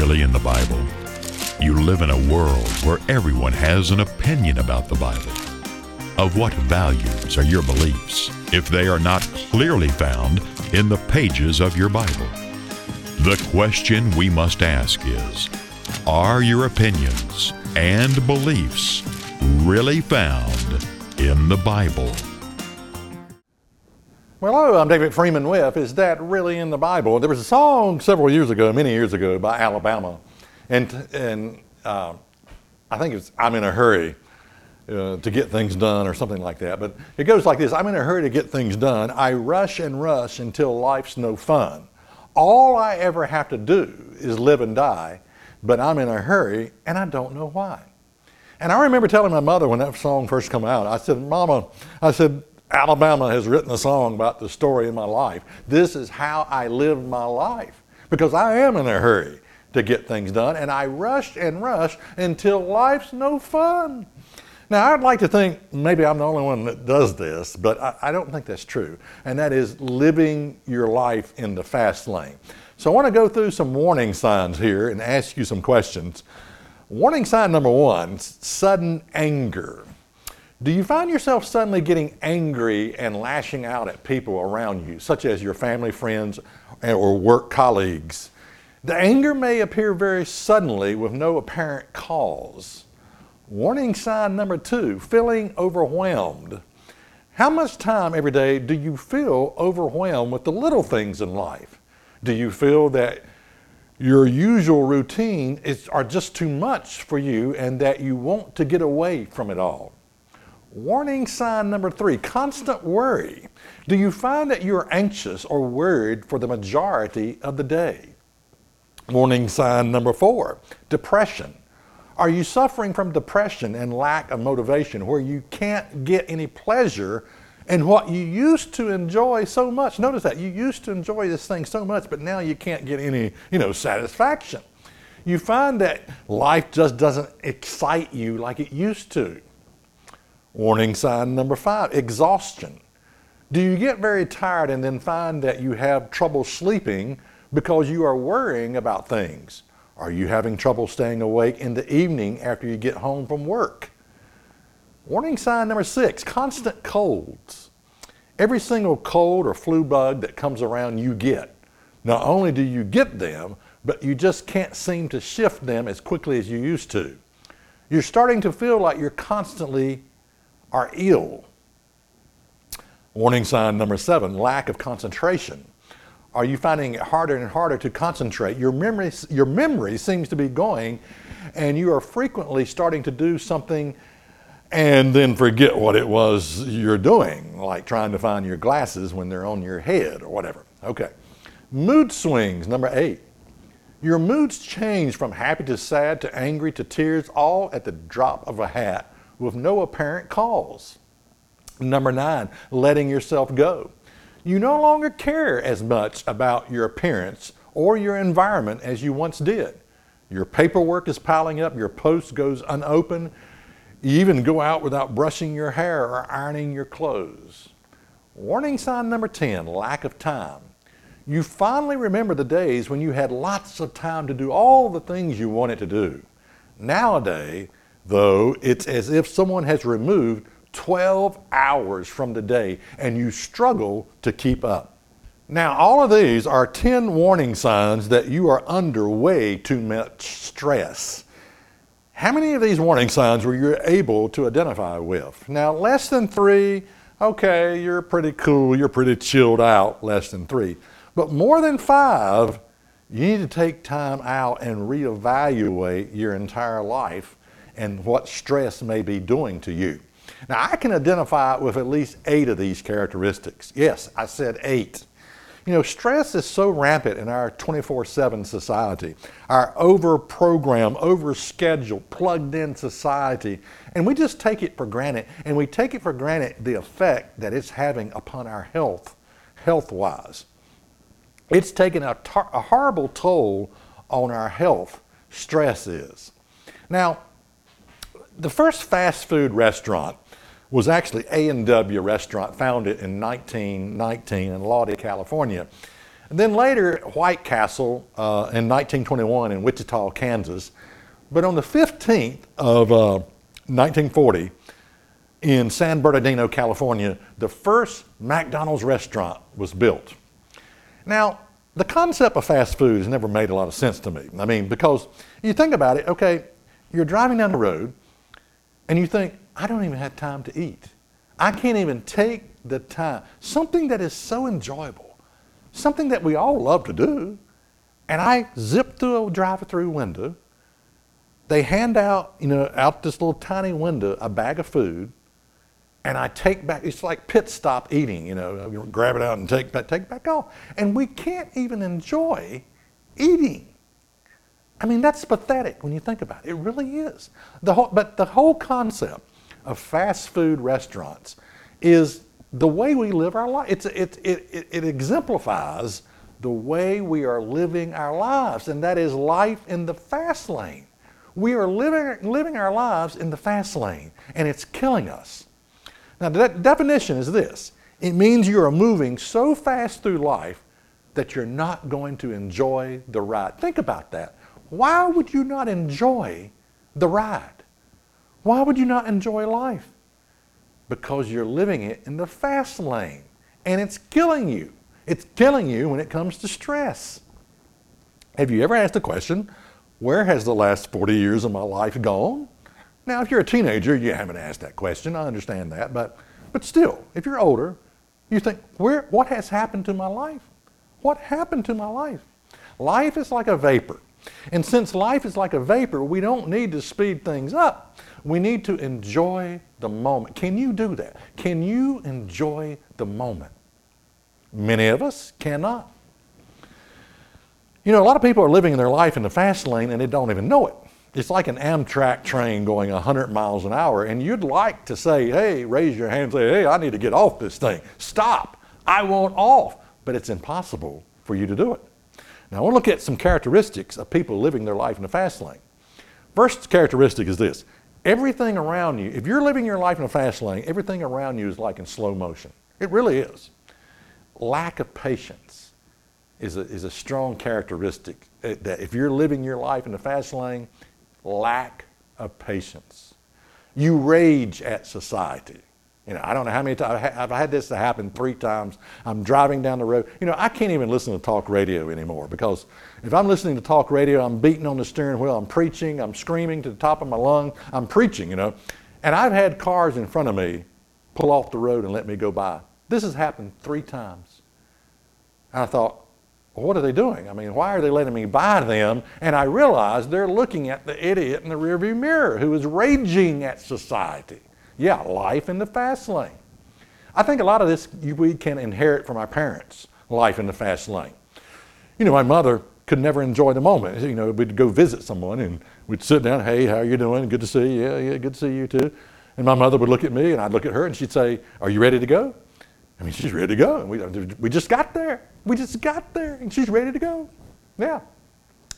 Really in the Bible? You live in a world where everyone has an opinion about the Bible. Of what values are your beliefs if they are not clearly found in the pages of your Bible? The question we must ask is Are your opinions and beliefs really found in the Bible? Well, hello, I'm David Freeman with Is That Really in the Bible? There was a song several years ago, many years ago, by Alabama. And, and uh, I think it's I'm in a hurry uh, to get things done or something like that. But it goes like this I'm in a hurry to get things done. I rush and rush until life's no fun. All I ever have to do is live and die, but I'm in a hurry and I don't know why. And I remember telling my mother when that song first came out, I said, Mama, I said, Alabama has written a song about the story of my life. This is how I live my life because I am in a hurry to get things done and I rush and rush until life's no fun. Now, I'd like to think maybe I'm the only one that does this, but I, I, don't think that's true. And that is living your life in the fast lane. So I want to go through some warning signs here and ask you some questions. Warning sign number one sudden anger. Do you find yourself suddenly getting angry and lashing out at people around you, such as your family, friends, or work colleagues? The anger may appear very suddenly with no apparent cause. Warning sign number two feeling overwhelmed. How much time every day do you feel overwhelmed with the little things in life? Do you feel that your usual routine is, are just too much for you and that you want to get away from it all? Warning sign number three constant worry. Do you find that you're anxious or worried for the majority of the day? Warning sign number four depression. Are you suffering from depression and lack of motivation where you can't get any pleasure in what you used to enjoy so much? Notice that you used to enjoy this thing so much, but now you can't get any, you know, satisfaction. You find that life just doesn't excite you like it used to. Warning sign number five exhaustion. Do you get very tired and then find that you have trouble sleeping because you are worrying about things? Are you having trouble staying awake in the evening after you get home from work? Warning sign number six constant colds. Every single cold or flu bug that comes around, you get. Not only do you get them, but you just can't seem to shift them as quickly as you used to. You're starting to feel like you're constantly are ill. Warning sign number seven lack of concentration. Are you finding it harder and harder to concentrate? Your memory, your memory seems to be going, and you are frequently starting to do something and then forget what it was you're doing, like trying to find your glasses when they're on your head or whatever. Okay. Mood swings, number eight. Your moods change from happy to sad to angry to tears, all at the drop of a hat with no apparent cause. Number nine, letting yourself go. You no longer care as much about your appearance or your environment as you once did. Your paperwork is piling up, your post goes unopened, you even go out without brushing your hair or ironing your clothes. Warning sign number 10 lack of time. You finally remember the days when you had lots of time to do all the things you wanted to do. Nowadays, though, it's as if someone has removed 12 hours from the day and you struggle to keep up. Now, all of these are 10 warning signs that you are under way too much stress. How many of these warning signs were you able to identify with? Now, less than three, okay, you're pretty cool, you're pretty chilled out, less than three. But more than five, you need to take time out and reevaluate your entire life and what stress may be doing to you. Now, I can identify with at least eight of these characteristics. Yes, I said eight. You know, stress is so rampant in our 24 7 society, our over programmed, over scheduled, plugged in society, and we just take it for granted. And we take it for granted the effect that it's having upon our health, health wise. It's taking a, tar- a horrible toll on our health, stress is. Now, the first fast food restaurant was actually A&W Restaurant, founded in 1919 in Lodi, California. And then later, White Castle uh, in 1921 in Wichita, Kansas. But on the 15th of uh, 1940, in San Bernardino, California, the first McDonald's restaurant was built. Now, the concept of fast food has never made a lot of sense to me. I mean, because you think about it, okay, you're driving down the road and you think, I don't even have time to eat. I can't even take the time. Something that is so enjoyable, something that we all love to do. And I zip through a drive through window. They hand out, you know, out this little tiny window, a bag of food and I take back, it's like pit stop eating, you know, grab it out and take, take back off. And we can't even enjoy eating. I mean, that's pathetic when you think about it. It really is. The whole, but the whole concept of fast food restaurants is the way we live our life. It's, it, it, it, it exemplifies the way we are living our lives, and that is life in the fast lane. We are living, living our lives in the fast lane, and it's killing us. Now, the definition is this it means you are moving so fast through life that you're not going to enjoy the ride. Think about that. Why would you not enjoy the ride? Why would you not enjoy life? Because you're living it in the fast lane and it's killing you. It's killing you when it comes to stress. Have you ever asked the question, where has the last 40 years of my life gone? Now, if you're a teenager, you haven't asked that question. I understand that. But, but still, if you're older, you think, where, what has happened to my life? What happened to my life? Life is like a vapor. And since life is like a vapor, we don't need to speed things up. We need to enjoy the moment. Can you do that? Can you enjoy the moment? Many of us cannot. You know, a lot of people are living their life in the fast lane and they don't even know it it's like an Amtrak train going 100 miles an hour, and you'd like to say, hey, raise your hand and say, hey, I need to get off this thing. Stop. I want off. But it's impossible for you to do it. Now, I want to look at some characteristics of people living their life in the fast lane. First characteristic is this everything around you, if you're living your life in a fast lane, everything around you is like in slow motion. It really is. Lack of patience is a, is a strong characteristic eh, that if you're living your life in the fast lane, lack of patience. You rage at society. You know, I don't know how many times I've had this to happen three times. I'm driving down the road. You know, I can't even listen to talk radio anymore because if I'm listening to talk radio, I'm beating on the steering wheel, I'm preaching, I'm screaming to the top of my lung, I'm preaching, you know. And I've had cars in front of me pull off the road and let me go by. This has happened three times. And I thought, well, what are they doing? I mean, why are they letting me by them? And I realized they're looking at the idiot in the rearview mirror who is raging at society. Yeah, life in the fast lane. I think a lot of this we can inherit from our parents, life in the fast lane. You know, my mother could never enjoy the moment. You know, we'd go visit someone and we'd sit down, hey, how are you doing? Good to see you. Yeah, yeah, good to see you too. And my mother would look at me and I'd look at her and she'd say, are you ready to go? I mean, she's ready to go. And We, we just got there. We just got there and she's ready to go. Yeah.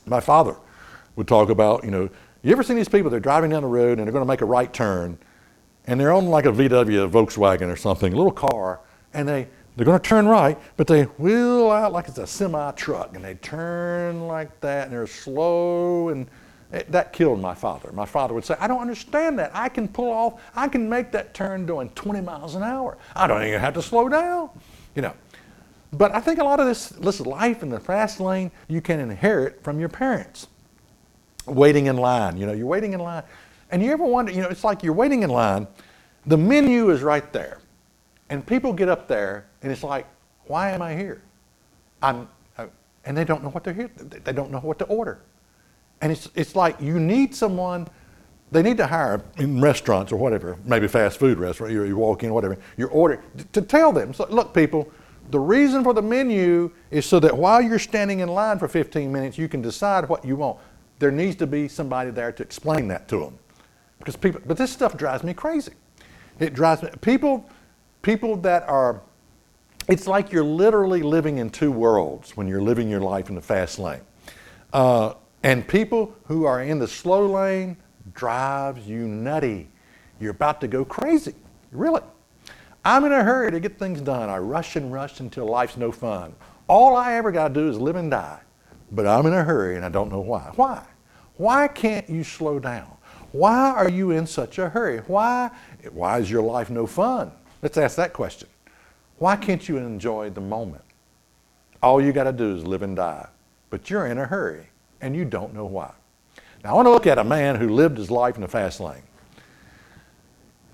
My father would talk about, you know, you ever seen these people? They're driving down the road and they're going to make a right turn and they're on like a VW, Volkswagen or something, a little car, and they, they're going to turn right, but they wheel out like it's a semi truck and they turn like that and they're slow and it, that killed my father. My father would say, I don't understand that. I can pull off, I can make that turn doing 20 miles an hour. I don't even have to slow down. You know, but I think a lot of this, this life in the fast lane you can inherit from your parents. Waiting in line, you know, you're waiting in line. And you ever wonder, you know, it's like you're waiting in line, the menu is right there. And people get up there and it's like, why am I here? I'm, uh, and they don't know what they're here, they don't know what to order. And it's, it's like you need someone, they need to hire in restaurants or whatever, maybe fast food restaurant, you, you walk in, whatever, you're ordering, to tell them, so, look, people, the reason for the menu is so that while you're standing in line for 15 minutes, you can decide what you want. There needs to be somebody there to explain that to them. Because people, but this stuff drives me crazy. It drives me, people, people that are, it's like you're literally living in two worlds when you're living your life in the fast lane. Uh, and people who are in the slow lane drives you nutty. You're about to go crazy, really. I'm in a hurry to get things done. I rush and rush until life's no fun. All I ever got to do is live and die, but I'm in a hurry and I don't know why. Why? Why can't you slow down? Why are you in such a hurry? Why, why is your life no fun? Let's ask that question. Why can't you enjoy the moment? All you got to do is live and die, but you're in a hurry and you don't know why. Now, I want to look at a man who lived his life in the fast lane.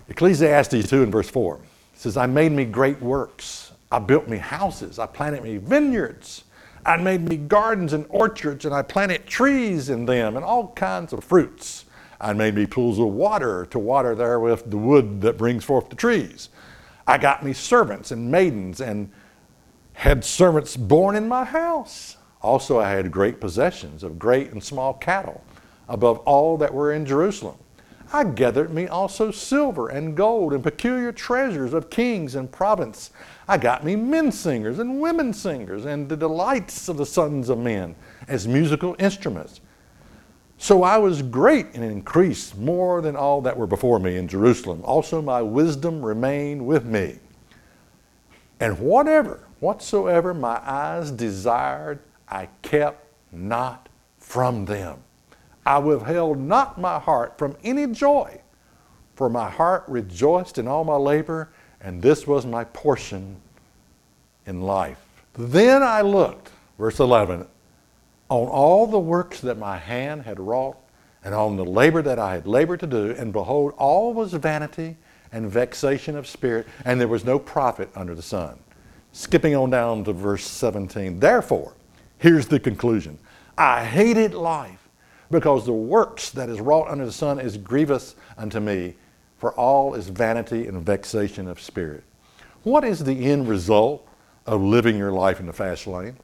Ecclesiastes 2 and verse 4 says, I made me great works. I built me houses. I planted me vineyards. I made me gardens and orchards, and I planted trees in them and all kinds of fruits. I made me pools of water to water therewith the wood that brings forth the trees. I got me servants and maidens and had servants born in my house. Also, I had great possessions of great and small cattle, above all that were in Jerusalem. I gathered me also silver and gold and peculiar treasures of kings and province. I got me men singers and women singers and the delights of the sons of men as musical instruments. So I was great and increased more than all that were before me in Jerusalem. Also my wisdom remained with me. And whatever, whatsoever my eyes desired, I kept not from them. I withheld not my heart from any joy, for my heart rejoiced in all my labor, and this was my portion in life. Then I looked, verse 11, on all the works that my hand had wrought, and on the labor that I had labored to do, and behold, all was vanity and vexation of spirit, and there was no profit under the sun. Skipping on down to verse 17. Therefore, here's the conclusion I hated life because the works that is wrought under the sun is grievous unto me, for all is vanity and vexation of spirit. What is the end result of living your life in the fast lane?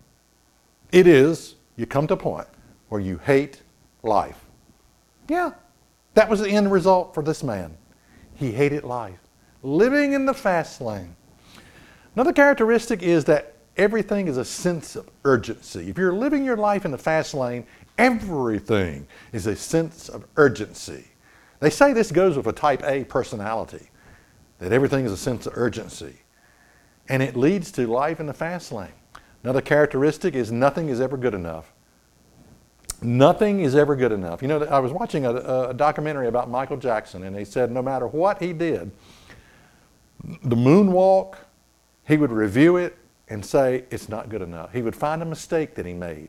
It is you come to a point where you hate life. Yeah, that was the end result for this man. He hated life, living in the fast lane. Another characteristic is that everything is a sense of urgency. If you're living your life in the fast lane, Everything is a sense of urgency. They say this goes with a type A personality, that everything is a sense of urgency. And it leads to life in the fast lane. Another characteristic is nothing is ever good enough. Nothing is ever good enough. You know, I was watching a, a documentary about Michael Jackson, and they said no matter what he did, the moonwalk, he would review it and say it's not good enough. He would find a mistake that he made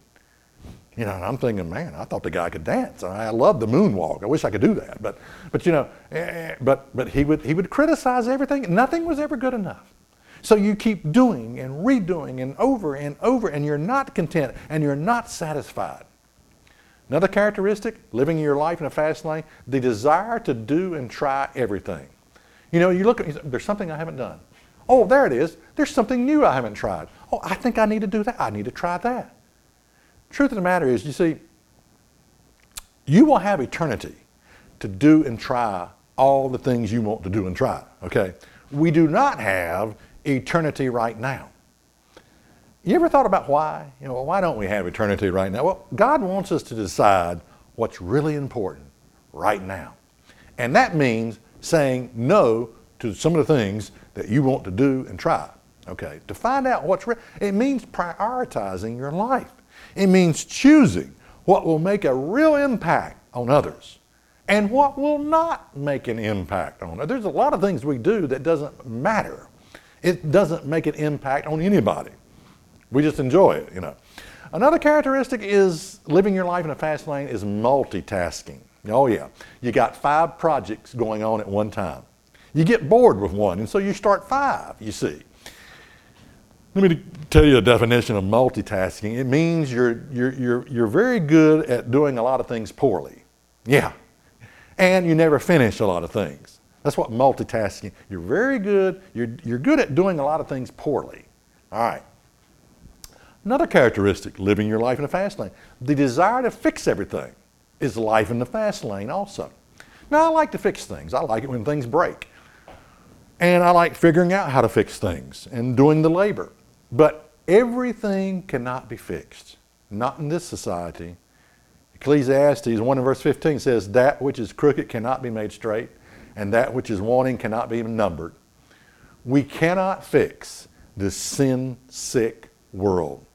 you know, and I'm thinking, man, I thought the guy could dance. I love the moonwalk. I wish I could do that. But, but you know, eh, eh, but, but he, would, he would criticize everything. Nothing was ever good enough. So you keep doing and redoing and over and over, and you're not content and you're not satisfied. Another characteristic, living your life in a fast lane, the desire to do and try everything. You know, you look at, there's something I haven't done. Oh, there it is. There's something new I haven't tried. Oh, I think I need to do that. I need to try that. Truth of the matter is, you see, you will have eternity to do and try all the things you want to do and try, okay? We do not have eternity right now. You ever thought about why? You know, why don't we have eternity right now? Well, God wants us to decide what's really important right now. And that means saying no to some of the things that you want to do and try. Okay, to find out what's real, it means prioritizing your life. It means choosing what will make a real impact on others and what will not make an impact on others. There's a lot of things we do that doesn't matter. It doesn't make an impact on anybody. We just enjoy it, you know. Another characteristic is living your life in a fast lane is multitasking. Oh yeah, you got five projects going on at one time. You get bored with one, and so you start five, you see. Let me tell you a definition of multitasking. It means you're, you're, you're, you're very good at doing a lot of things poorly. Yeah. And you never finish a lot of things. That's what multitasking. You're very good. You're, you're good at doing a lot of things poorly. All right. Another characteristic, living your life in the fast lane. The desire to fix everything is life in the fast lane also. Now, I like to fix things. I like it when things break. And I like figuring out how to fix things and doing the labor. But everything cannot be fixed, not in this society. Ecclesiastes 1 verse 15 says, That which is crooked cannot be made straight, and that which is wanting cannot be numbered. We cannot fix this sin sick world.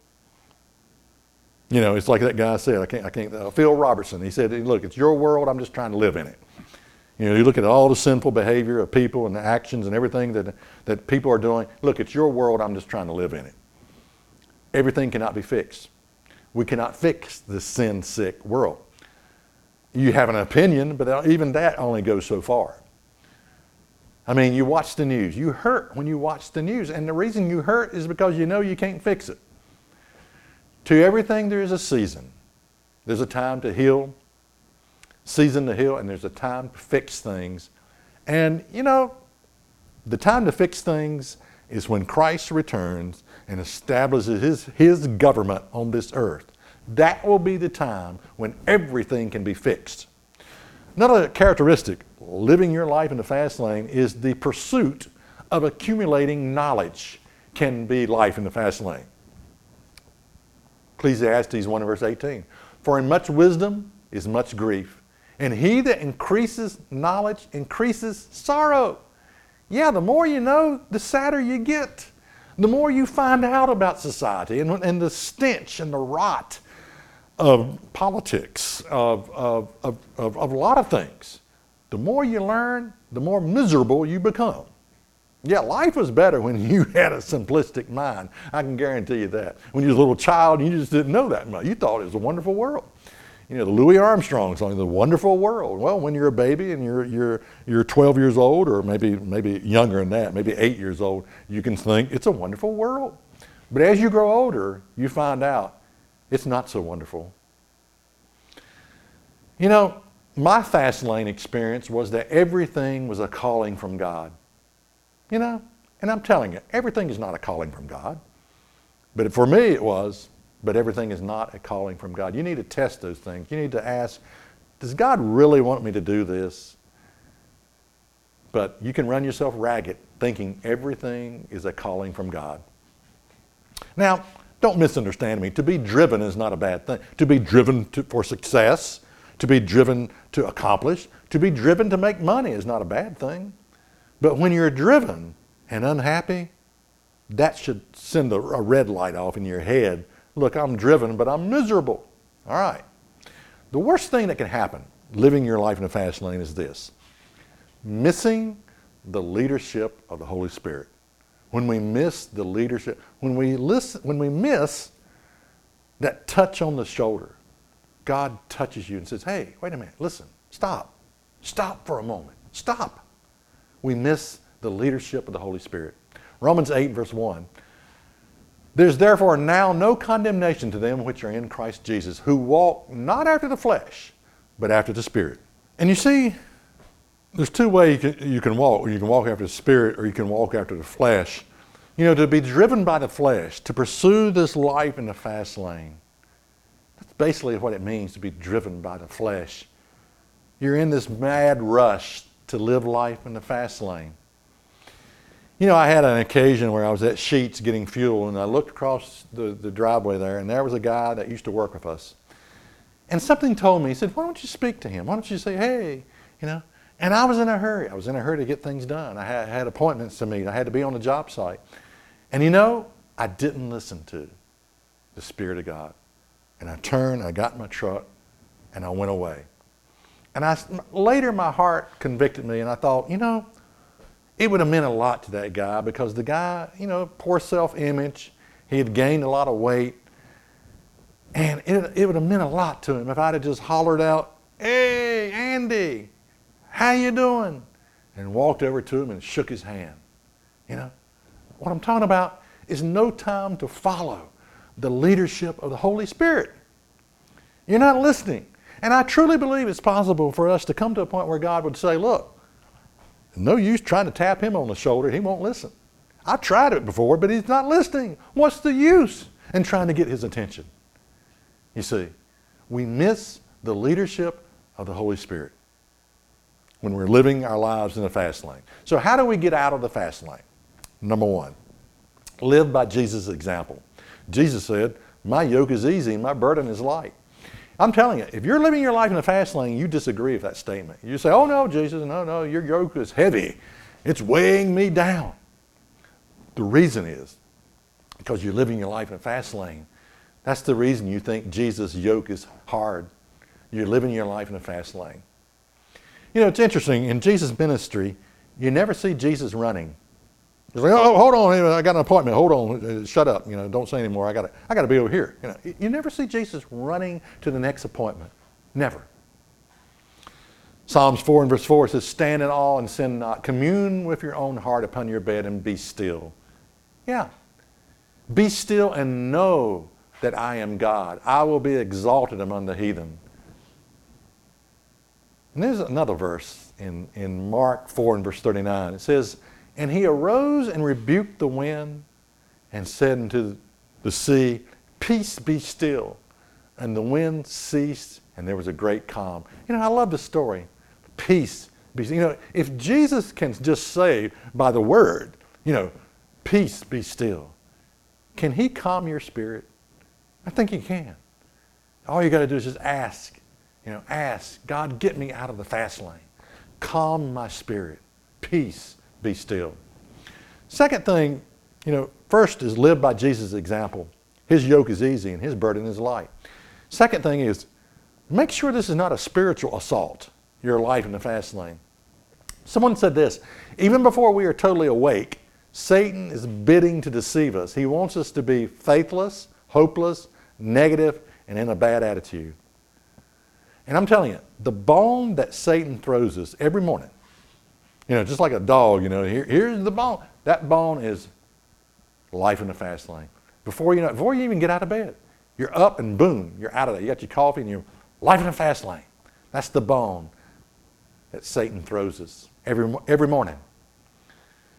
You know, it's like that guy said, I can't, I can't, uh, Phil Robertson, he said, look, it's your world, I'm just trying to live in it. You know, you look at all the sinful behavior of people and the actions and everything that, that people are doing. Look, it's your world, I'm just trying to live in it. Everything cannot be fixed. We cannot fix the sin sick world. You have an opinion, but even that only goes so far. I mean, you watch the news. You hurt when you watch the news. And the reason you hurt is because you know you can't fix it. To everything, there is a season. There's a time to heal, season to heal, and there's a time to fix things. And, you know, the time to fix things is when Christ returns and establishes his, his government on this earth. That will be the time when everything can be fixed. Another characteristic living your life in the fast lane is the pursuit of accumulating knowledge can be life in the fast lane. Ecclesiastes 1 verse 18. For in much wisdom is much grief, and he that increases knowledge increases sorrow. Yeah, the more you know, the sadder you get. The more you find out about society and, and the stench and the rot of politics, of, of, of, of, a lot of things. The more you learn, the more miserable you become. Yeah, life was better when you had a simplistic mind. I can guarantee you that. When you was a little child, you just didn't know that much. You thought it was a wonderful world. You know, the Louis Armstrong song, "The Wonderful World." Well, when you're a baby and you're you're you're 12 years old, or maybe maybe younger than that, maybe eight years old, you can think it's a wonderful world. But as you grow older, you find out it's not so wonderful. You know, my fast lane experience was that everything was a calling from God. You know, and I'm telling you, everything is not a calling from God. But for me, it was. But everything is not a calling from God. You need to test those things. You need to ask, does God really want me to do this? But you can run yourself ragged thinking everything is a calling from God. Now, don't misunderstand me. To be driven is not a bad thing. To be driven to, for success, to be driven to accomplish, to be driven to make money is not a bad thing. But when you're driven and unhappy, that should send a, a red light off in your head. Look, I'm driven, but I'm miserable. All right. The worst thing that can happen living your life in a fast lane is this missing the leadership of the Holy Spirit. When we miss the leadership, when we listen, when we miss that touch on the shoulder, God touches you and says, Hey, wait a minute, listen, stop. Stop for a moment. Stop we miss the leadership of the Holy Spirit. Romans 8, verse 1. There's therefore now no condemnation to them which are in Christ Jesus, who walk not after the flesh, but after the Spirit. And you see, there's two ways you can, you can walk. You can walk after the Spirit or you can walk after the flesh. You know, to be driven by the flesh, to pursue this life in the fast lane. That's basically what it means to be driven by the flesh. You're in this mad rush to live life in the fast lane. You know, I had an occasion where I was at Sheetz getting fuel, and I looked across the, the driveway there, and there was a guy that used to work with us. And something told me, he said, Why don't you speak to him? Why don't you say, Hey, you know? And I was in a hurry. I was in a hurry to get things done. I had, had appointments to meet, I had to be on the job site. And you know, I didn't listen to the Spirit of God. And I turned, I got in my truck, and I went away. And I, later my heart convicted me, and I thought, you know, it would have meant a lot to that guy because the guy, you know, poor self image, he had gained a lot of weight. And it, it would have meant a lot to him if I'd have just hollered out, hey, Andy, how you doing? And walked over to him and shook his hand. You know, what I'm talking about is no time to follow the leadership of the Holy Spirit. You're not listening. And I truly believe it's possible for us to come to a point where God would say, look, no use trying to tap him on the shoulder. He won't listen. I tried it before, but he's not listening. What's the use in trying to get his attention? You see, we miss the leadership of the Holy Spirit when we're living our lives in the fast lane. So, how do we get out of the fast lane? Number one, live by Jesus' example. Jesus said, My yoke is easy and my burden is light. I'm telling you, if you're living your life in the fast lane, you disagree with that statement. You say, oh no, Jesus, no, no, your yoke is heavy. It's weighing me down. The reason is because you're living your life in a fast lane, That's the reason you think Jesus' yoke is hard. You're living your life in a fast lane. You know, it's interesting. In Jesus' ministry, you never see Jesus running. He's like, oh, hold on, I got an appointment. Hold on, uh, shut up. You know, don't say anymore. I got to, I got to be over here. You know, you never see Jesus running to the next appointment. Never. Psalms 4 and verse 4 says, Stand in awe and sin not. Commune with your own heart upon your bed and be still. Yeah. Be still and know that I am God. I will be exalted among the heathen. And there's another verse in, in Mark 4 and verse 39. It says, And he arose and rebuked the wind and said unto the sea, Peace be still. And the wind ceased, and there was a great calm. You know, I love the story. Peace be still. You know, if Jesus can just say by the word, you know, peace be still, can he calm your spirit? I think he can. All you got to do is just ask. You know, ask, God, get me out of the fast lane. Calm my spirit. Peace, be still. Second thing, you know, first is live by Jesus' example. His yoke is easy and his burden is light. Second thing is make sure this is not a spiritual assault, your life in the fast lane. Someone said this even before we are totally awake, Satan is bidding to deceive us. He wants us to be faithless, hopeless, negative, and in a bad attitude. And I'm telling you, the bone that Satan throws us every morning, you know, just like a dog, you know, here, here's the bone. That bone is life in the fast lane. Before you know, before you even get out of bed, you're up and boom, you're out of there. You got your coffee and you're life in the fast lane. That's the bone that Satan throws us every, every morning.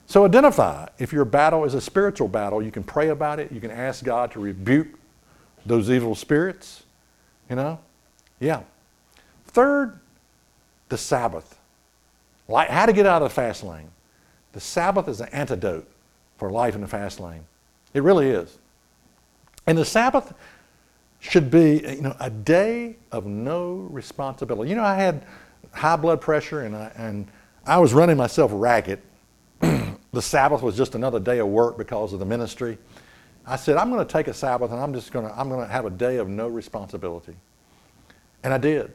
So identify if your battle is a spiritual battle, you can pray about it, you can ask God to rebuke those evil spirits, you know? Yeah. Third, the Sabbath. Like how to get out of the fast lane. The Sabbath is an antidote for life in the fast lane. It really is. And the Sabbath should be, you know, a day of no responsibility. You know, I had high blood pressure and I, and I was running myself ragged. the Sabbath was just another day of work because of the ministry. I said, I'm going to take a Sabbath and I'm just going to, I'm going to have a day of no responsibility. And I did.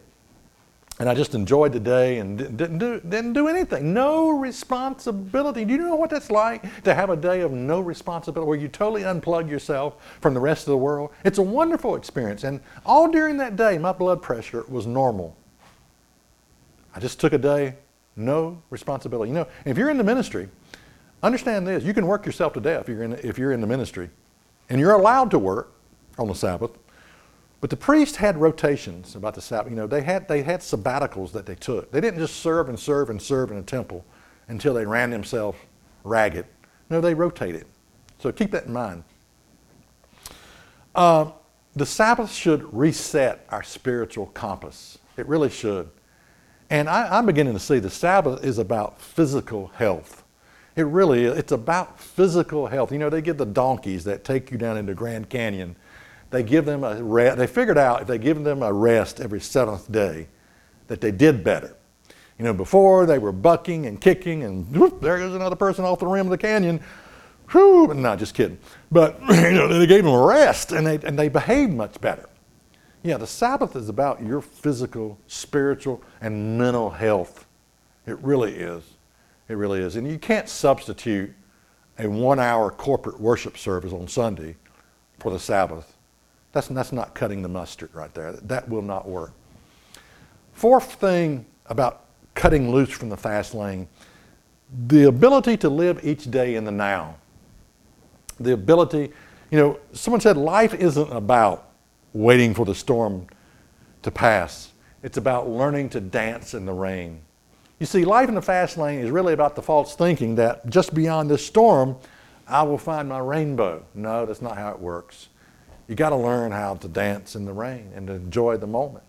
And I just enjoyed the day and didn't do, didn't do anything. No responsibility. Do you know what that's like to have a day of no responsibility where you totally unplug yourself from the rest of the world? It's a wonderful experience. And all during that day, my blood pressure was normal. I just took a day, no responsibility. You know, if you're in the ministry, understand this you can work yourself to death if you're in, if you're in the ministry. And you're allowed to work on the Sabbath. But the priests had rotations about the Sabbath. You know, they had, they had sabbaticals that they took. They didn't just serve and serve and serve in a temple until they ran themselves ragged. No, they rotated. So keep that in mind. Uh, the Sabbath should reset our spiritual compass. It really should. And I, am beginning to see the Sabbath is about physical health. It really is. It's about physical health. You know, they give the donkeys that take you down into Grand Canyon they give them a rest. They figured out if they give them a rest every seventh day, that they did better. You know, before they were bucking and kicking, and whoop, there goes another person off the rim of the canyon. Whew, not just kidding. But you know, they gave them a rest, and they and they behaved much better. Yeah, the Sabbath is about your physical, spiritual, and mental health. It really is. It really is. And you can't substitute a one hour corporate worship service on Sunday for the Sabbath. That's, that's not cutting the mustard right there. That will not work. Fourth thing about cutting loose from the fast lane the ability to live each day in the now. The ability, you know, someone said life isn't about waiting for the storm to pass, it's about learning to dance in the rain. You see, life in the fast lane is really about the false thinking that just beyond this storm, I will find my rainbow. No, that's not how it works. You got to learn how to dance in the rain and to enjoy the moment.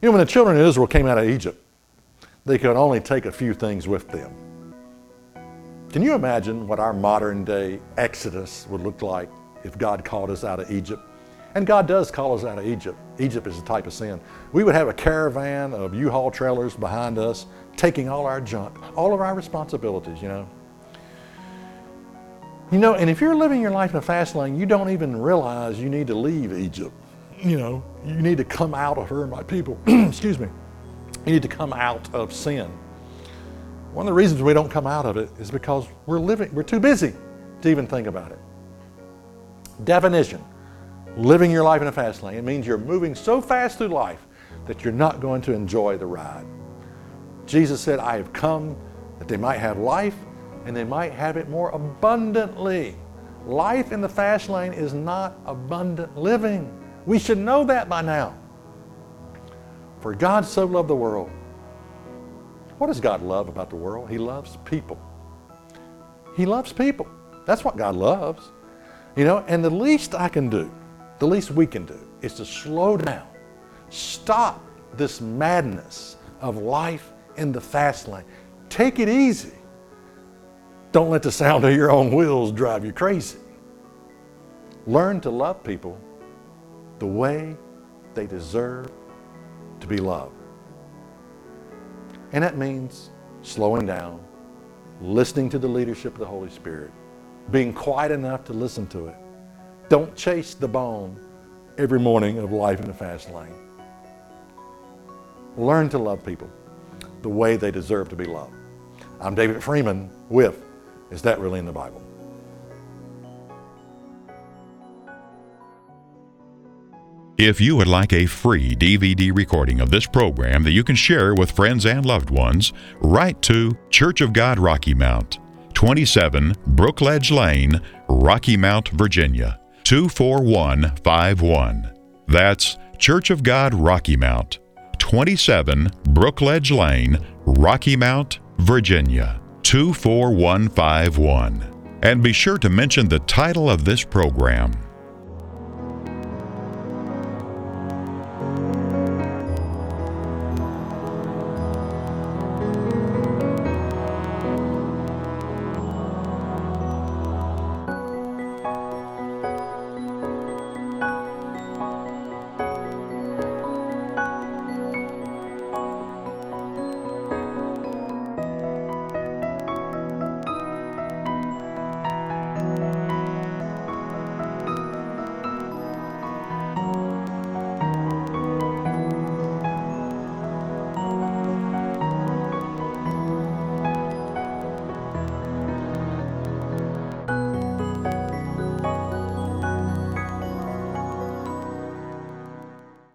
You know, when the children of Israel came out of Egypt, they could only take a few things with them. Can you imagine what our modern day Exodus would look like if God called us out of Egypt? And God does call us out of Egypt. Egypt is a type of sin. We would have a caravan of U-Haul trailers behind us, taking all our junk, all of our responsibilities, you know. You know, and if you're living your life in a fast lane, you don't even realize you need to leave Egypt. You know, you need to come out of her, my people. Excuse me. You need to come out of sin. One of the reasons we don't come out of it is because we're living, we're too busy to even think about it. Definition living your life in a fast lane. It means you're moving so fast through life that you're not going to enjoy the ride. Jesus said, I have come that they might have life and they might have it more abundantly. Life in the fast lane is not abundant living. We should know that by now. For God so loved the world. What does God love about the world? He loves people. He loves people. That's what God loves. You know, and the least I can do, the least we can do, is to slow down. Stop this madness of life in the fast lane. Take it easy. Don't let the sound of your own wheels drive you crazy. Learn to love people the way they deserve to be loved. And that means slowing down, listening to the leadership of the Holy Spirit, being quiet enough to listen to it. Don't chase the bone every morning of life in the fast lane. Learn to love people the way they deserve to be loved. I'm David Freeman with Is That Really in the Bible? If you would like a free DVD recording of this program that you can share with friends and loved ones, write to Church of God Rocky Mount, 27 Brookledge Lane, Rocky Mount, Virginia, 24151. That's Church of God Rocky Mount, 27 Brookledge Lane, Rocky Mount, Virginia, 24151. And be sure to mention the title of this program.